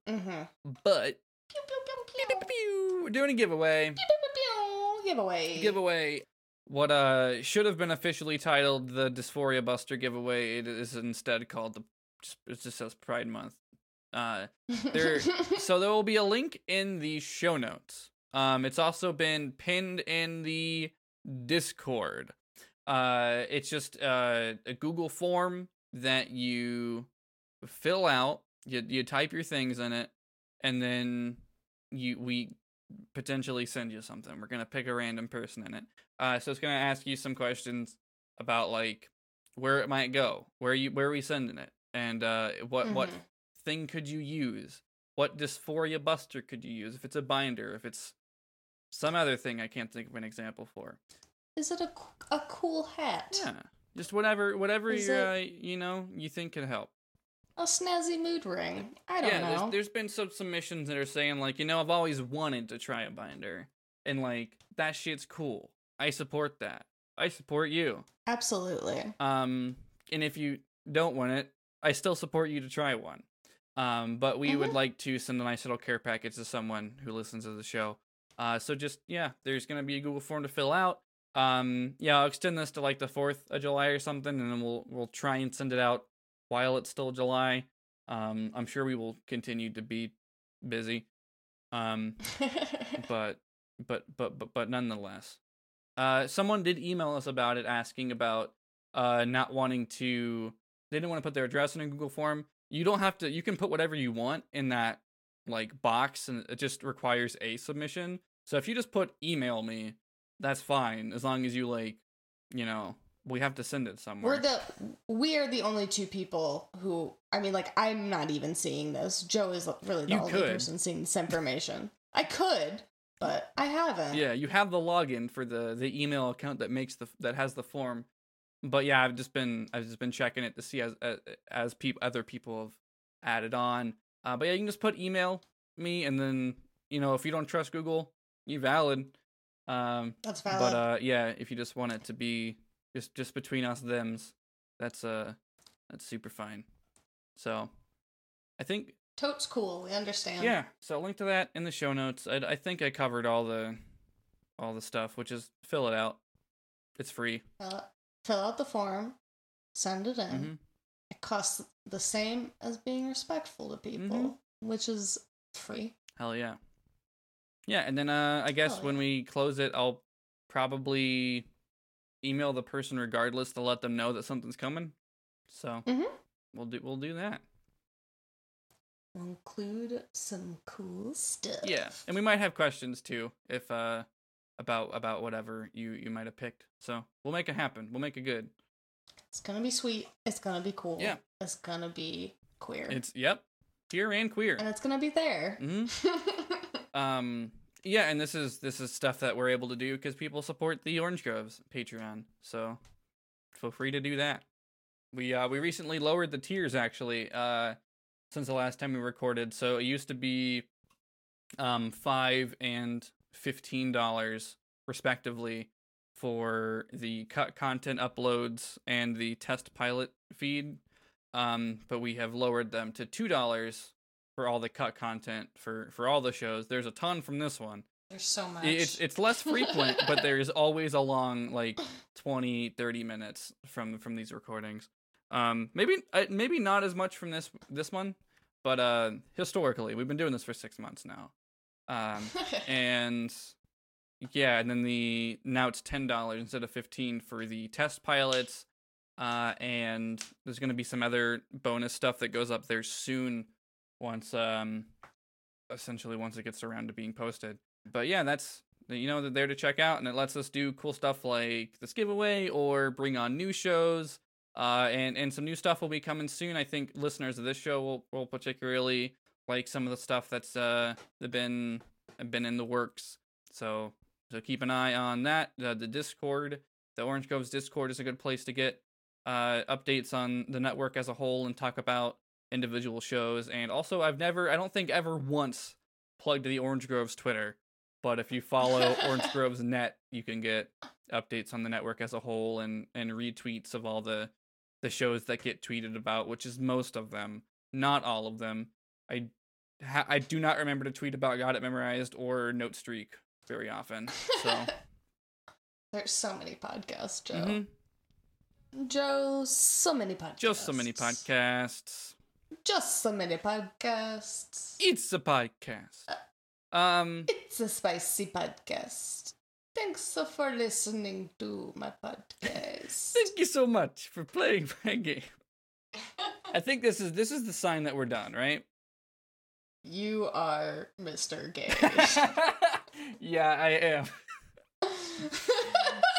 Mm-hmm. But Pew, pew, pew, we're doing a giveaway. Pew, pew, pew, pew. Giveaway. giveaway what uh should have been officially titled the dysphoria buster giveaway it is instead called the just, it just says pride month Uh, there, so there will be a link in the show notes. Um, it's also been pinned in the Discord. Uh, it's just uh, a Google form that you fill out. You you type your things in it, and then you we potentially send you something. We're gonna pick a random person in it. Uh, so it's gonna ask you some questions about like where it might go, where you where are we sending it, and uh, what what Mhm. thing could you use? What dysphoria buster could you use? If it's a binder, if it's some other thing I can't think of an example for. Is it a a cool hat? Yeah, just whatever whatever you uh, you know you think can help. A snazzy mood ring? I don't yeah, know. there's there's been some submissions that are saying like you know I've always wanted to try a binder and like that shit's cool. I support that. I support you. Absolutely. Um, and if you don't want it, I still support you to try one. Um, but we would Mhm. like to send a nice little care package to someone who listens to the show. Uh, so just yeah, there's gonna be a Google form to fill out. Um, yeah, I'll extend this to like the Fourth of July or something, and then we'll we'll try and send it out while it's still July. Um, I'm sure we will continue to be busy. Um, but but but but but nonetheless uh someone did email us about it asking about uh not wanting to they didn't want to put their address in a google form you don't have to you can put whatever you want in that like box and it just requires a submission so if you just put email me that's fine as long as you like you know we have to send it somewhere We're the we are the only two people who I mean like I'm not even seeing this. Joe is really the You only could. person seeing this information. I could, but I haven't. Yeah, you have the login for the the email account that makes the that has the form. But yeah, I've just been I've just been checking it to see as as, as peop, other people have added on. Uh, but yeah, you can just put email me, and then you know if you don't trust Google, you valid. Um, That's valid. but uh, yeah, if you just want it to be just just between us them's, that's uh that's super fine. So, I think Tote's cool. We understand. yeah, so link to that in the show notes. I, I think I covered all the all the stuff, which is fill it out. It's free. Out- fill out the form. Send it in. hmm It costs the same as being respectful to people, Mhm. which is free. Hell yeah. Yeah, and then uh, I guess when yeah. we close it, I'll probably email the person regardless to let them know that something's coming. So Mhm. we'll do we'll do that. We'll include some cool stuff. Yeah, and we might have questions too if uh about about whatever you you might have picked. So we'll make it happen. We'll make it good. It's gonna be sweet. It's gonna be cool. Yeah. It's gonna be queer. It's yep, queer and queer. and it's gonna be there. hmm um yeah and this is this is stuff that we're able to do because people support the orange groves patreon so feel free to do that we uh we recently lowered the tiers actually uh since the last time we recorded so it used to be um five and fifteen dollars respectively for the cut content uploads and the test pilot feed um but we have lowered them to two dollars for all the cut content for for all the shows. There's a ton from this one. There's so much. It's it's less frequent, but there is always a long like 20 30 minutes from from these recordings. Um maybe uh, maybe not as much from this this one, but uh historically, we've been doing this for 6 months now. Um and yeah, and then the now it's ten dollars instead of fifteen for the test pilots. Uh, and there's gonna be some other bonus stuff that goes up there soon, once um, essentially once it gets around to being posted. But yeah, that's you know they're there to check out, and it lets us do cool stuff like this giveaway or bring on new shows. Uh, and and some new stuff will be coming soon. I think listeners of this show will will particularly like some of the stuff that's uh been been in the works. So so keep an eye on that. Uh, the Discord, the Orange Groves Discord, is a good place to get uh, updates on the network as a whole and talk about individual shows. And also, I've never, I don't think ever once plugged the Orange Groves Twitter. But if you follow Orange Groves Net, you can get updates on the network as a whole and and retweets of all the the shows that get tweeted about, which is most of them, not all of them. I ha- I do not remember to tweet about Got It Memorized or Note Streak very often. So There's so many podcasts, Joe. mhm, Joe, so many podcasts. just so many podcasts. Just so many podcasts. It's a podcast. Um, It's a spicy podcast. Thanks so for listening to my podcast. thank you so much for playing my game. I think this is this is the sign that we're done, right? You are Mr. Gay. yeah, I am.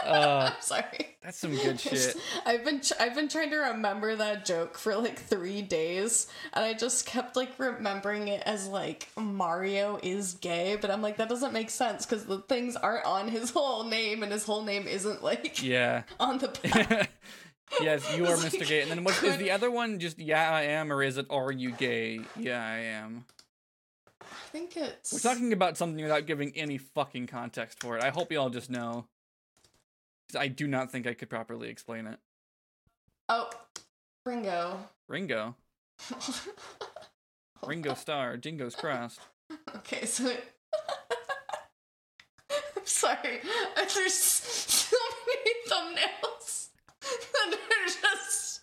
Uh, I'm sorry. That's some good shit. I've been tr- I've been trying to remember that joke for like three days, and I just kept like remembering it as like Mario is gay, but I'm like that doesn't make sense because the things aren't on his whole name, and his whole name isn't like Yeah. on the yes, you are Mr. like, Gay. And then what is could- the other one? Just yeah, I am, or is it are you gay? Yeah, I am. I think it's We're talking about something without giving any fucking context for it. I hope you all just know. I do not think I could properly explain it. Oh, Ringo. Ringo, Ringo Starr, Jingo's crossed. Okay, so. I'm sorry. There's so many thumbnails that are just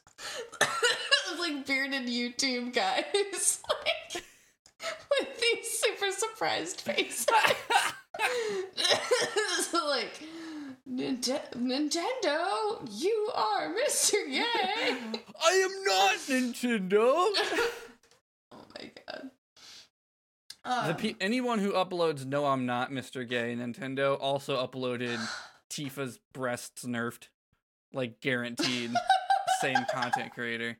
like bearded YouTube guys like these super surprised face. so like Ninte- Nintendo, you are Mr. Gay. I am not Nintendo. oh my god. Um, The pe- anyone who uploads "No, I'm not Mr. Gay" Nintendo also uploaded Tifa's breasts nerfed, like guaranteed. same content creator.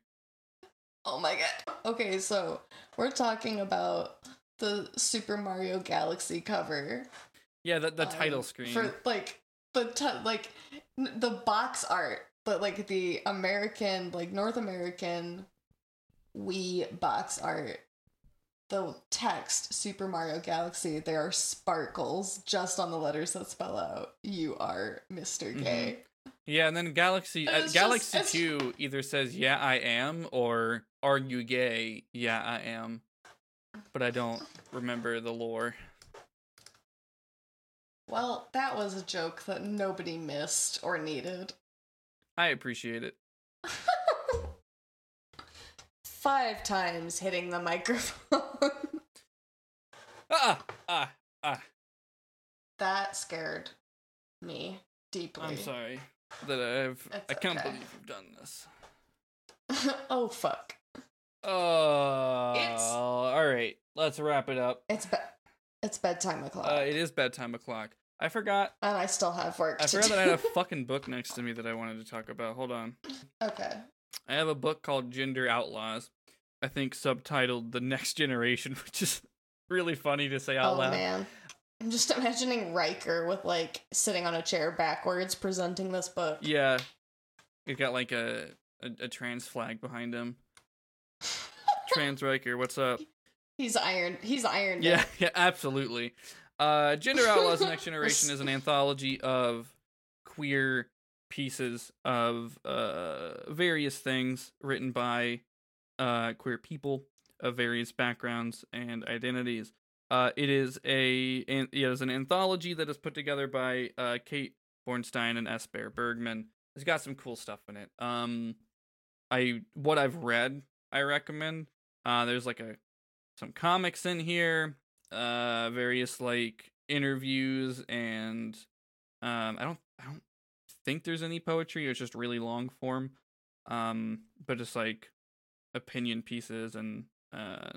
Oh my god. Okay, so we're talking about the Super Mario Galaxy cover. Yeah, the the um, title screen. For like the t- like n- the box art, but like the American, like North American Wii box art. The text Super Mario Galaxy, there are sparkles just on the letters that spell out you are Mr. Mm-hmm. Gay. Yeah, and then Galaxy uh, It's just- Galaxy 2 either says yeah I am or are you gay? Yeah, I am. But I don't remember the lore. Well, that was a joke that nobody missed or needed. I appreciate it. Five times hitting the microphone. Ah, ah, ah. that scared me deeply. I'm sorry that I've It's I can't okay. believe you've done this. oh fuck. Oh, It's- all right. Let's wrap it up. It's be- it's bedtime o'clock. Uh, it is bedtime o'clock. I forgot. and I still have work I to forgot do. that I had a fucking book next to me that I wanted to talk about. Hold on. okay. I have a book called Gender Outlaws. I think subtitled The Next Generation, which is really funny to say out oh loud. man. I'm just imagining Riker with like sitting on a chair backwards presenting this book. Yeah. It got like a, a a trans flag behind him. Trans Riker, what's up? He's iron. He's ironed. Yeah, yeah, absolutely. Uh, Gender Outlaws: Next Generation is an anthology of queer pieces of uh, various things written by uh, queer people of various backgrounds and identities. Uh, it is a an, it is an anthology that is put together by uh, Kate Bornstein and S. Bear Bergman. It's got some cool stuff in it. Um, I what I've read, I recommend. Uh, there's like a some comics in here, uh, various like interviews, and um, I don't I don't think there's any poetry. It's just really long form, um, but just like opinion pieces and uh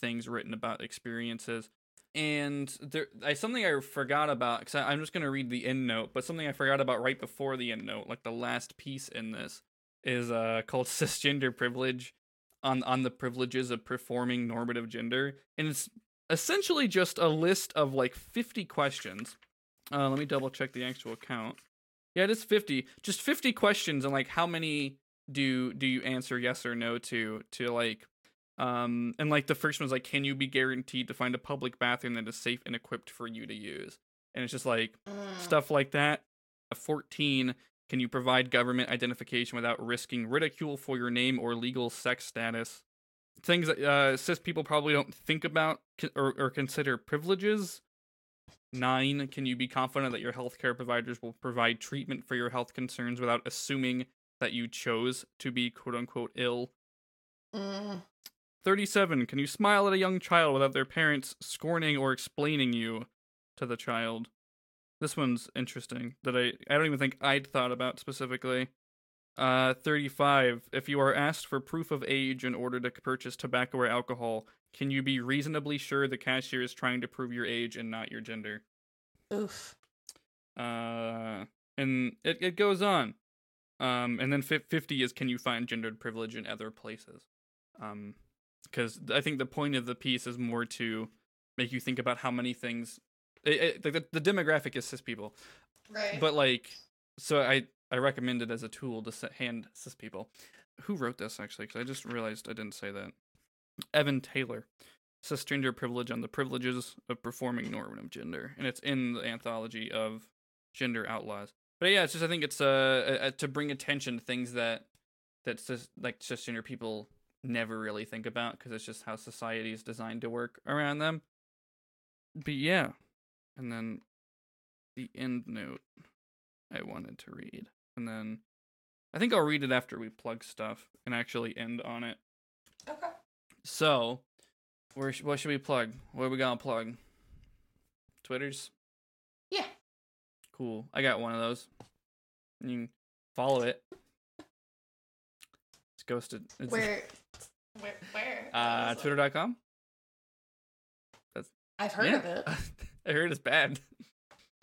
things written about experiences. And there, I something I forgot about because I'm just gonna read the end note, but something I forgot about right before the end note, like the last piece in this, is uh called cisgender privilege on on the privileges of performing normative gender, and it's essentially just a list of like 50 questions. Uh, let me double check the actual count. Yeah, it is 50. Just 50 questions, and like how many do do you answer yes or no to to like um and like the first one's like can you be guaranteed to find a public bathroom that is safe and equipped for you to use and it's just like Mm. stuff like that. A 14, can you provide government identification without risking ridicule for your name or legal sex status? Things that uh, cis people probably don't think about or, or consider privileges. Nine, can you be confident that your healthcare providers will provide treatment for your health concerns without assuming that you chose to be quote unquote ill? Mm. 37. Can you smile at a young child without their parents scorning or explaining you to the child? This one's interesting that I I don't even think I'd thought about specifically. Uh 35. If you are asked for proof of age in order to purchase tobacco or alcohol, can you be reasonably sure the cashier is trying to prove your age and not your gender? Oof. Uh and it it goes on. Um and then 50 is can you find gendered privilege in other places? Um cuz I think the point of the piece is more to make you think about how many things it, it, the, the demographic is cis people. Right. but like so i i recommend it as a tool to set hand cis people. Who wrote this actually? Because i just realized i didn't say that. Evan taylor cisgender privilege on the privileges of performing normative gender. And it's in the anthology of gender outlaws. But yeah it's just i think it's uh, uh to bring attention to things that that cis, like cisgender people never really think about because it's just how society is designed to work around them. But yeah and then the end note I wanted to read. And then I think I'll read it after we plug stuff and actually end on it. okay. So, where sh- what should we plug? What are we gonna plug? Twitters? Yeah. Cool. I got one of those. You can follow it. It's ghosted. It's, Where? Where? Where? Uh, What is it? twitter.com. I've heard Yeah. of it. I heard it's bad.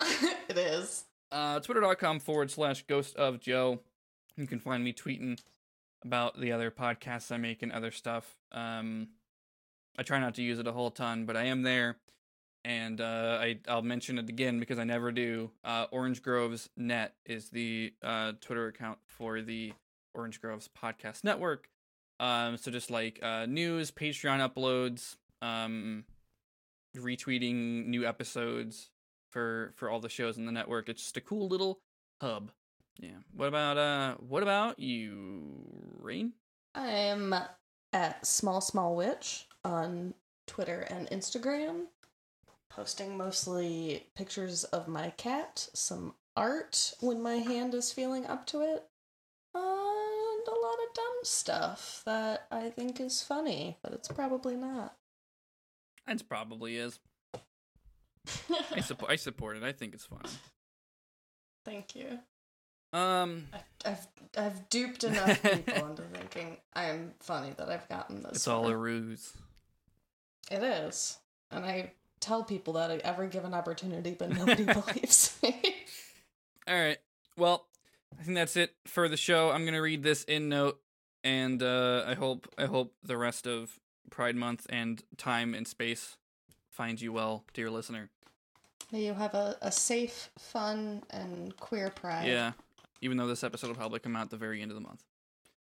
it is. uh, twitter.com forward slash ghost of Joe. You can find me tweeting about the other podcasts I make and other stuff. Um, I try not to use it a whole ton, but I am there. And uh, I, I'll mention it again because I never do. Uh, Orange Groves Net is the uh, Twitter account for the Orange Groves Podcast Network. Um, so just like uh, news, Patreon uploads, um, retweeting new episodes, for for all the shows in the network. It's just a cool little hub. Yeah. What about uh what about you, Rain? I'm at Small Small Witch on Twitter and Instagram, posting mostly pictures of my cat, some art when my hand is feeling up to it, and a lot of dumb stuff that I think is funny, but it's probably not. It probably is. I support I support it. I think it's fun. Thank you. Um I've, I've I've duped enough people into thinking I'm funny that I've gotten this. it's all a ruse. It is. And I tell people that at every given opportunity, but nobody believes me. All right. Well, I think that's it for the show. I'm gonna read this in note, and uh, I hope I hope the rest of Pride Month and time and space finds you well, dear listener. May you have a, a safe, fun, and queer pride. Yeah. Even though this episode will probably come out at the very end of the month,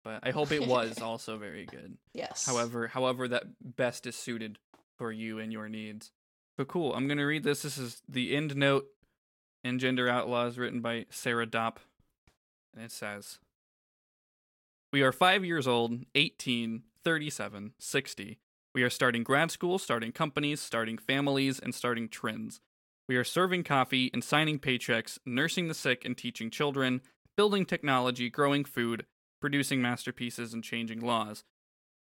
but I hope it was also very good. Yes. However, however that best is suited for you and your needs. But cool. I'm gonna read this. This is the end note in Gender Outlaws, written by Sarah Dopp, and it says. We are five years old, 18, 37, 60. We are starting grad school, starting companies, starting families, and starting trends. We are serving coffee and signing paychecks, nursing the sick and teaching children, building technology, growing food, producing masterpieces, and changing laws.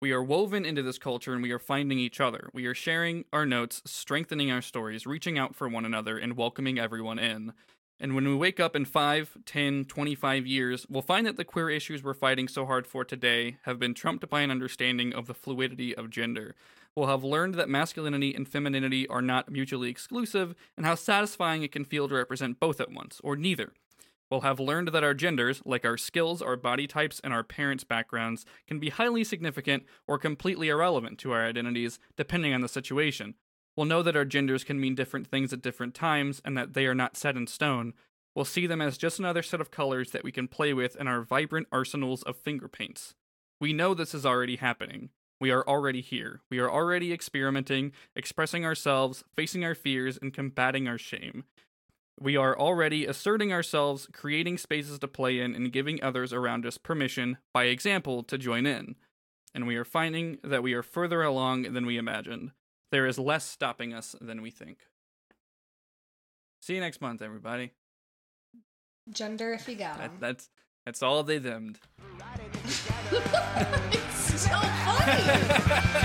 We are woven into this culture and we are finding each other. We are sharing our notes, strengthening our stories, reaching out for one another, and welcoming everyone in. And when we wake up in 5, 10, 25 years, we'll find that the queer issues we're fighting so hard for today have been trumped by an understanding of the fluidity of gender. We'll have learned that masculinity and femininity are not mutually exclusive, and how satisfying it can feel to represent both at once, or neither. We'll have learned that our genders, like our skills, our body types, and our parents' backgrounds, can be highly significant or completely irrelevant to our identities, depending on the situation. We'll know that our genders can mean different things at different times and that they are not set in stone. We'll see them as just another set of colors that we can play with in our vibrant arsenals of finger paints. We know this is already happening. We are already here. We are already experimenting, expressing ourselves, facing our fears, and combating our shame. We are already asserting ourselves, creating spaces to play in, and giving others around us permission, by example, to join in. And we are finding that we are further along than we imagined. There is less stopping us than we think. See you next month, everybody. Gender if you got That, that's that's all they themmed. Riding it together. it's so funny.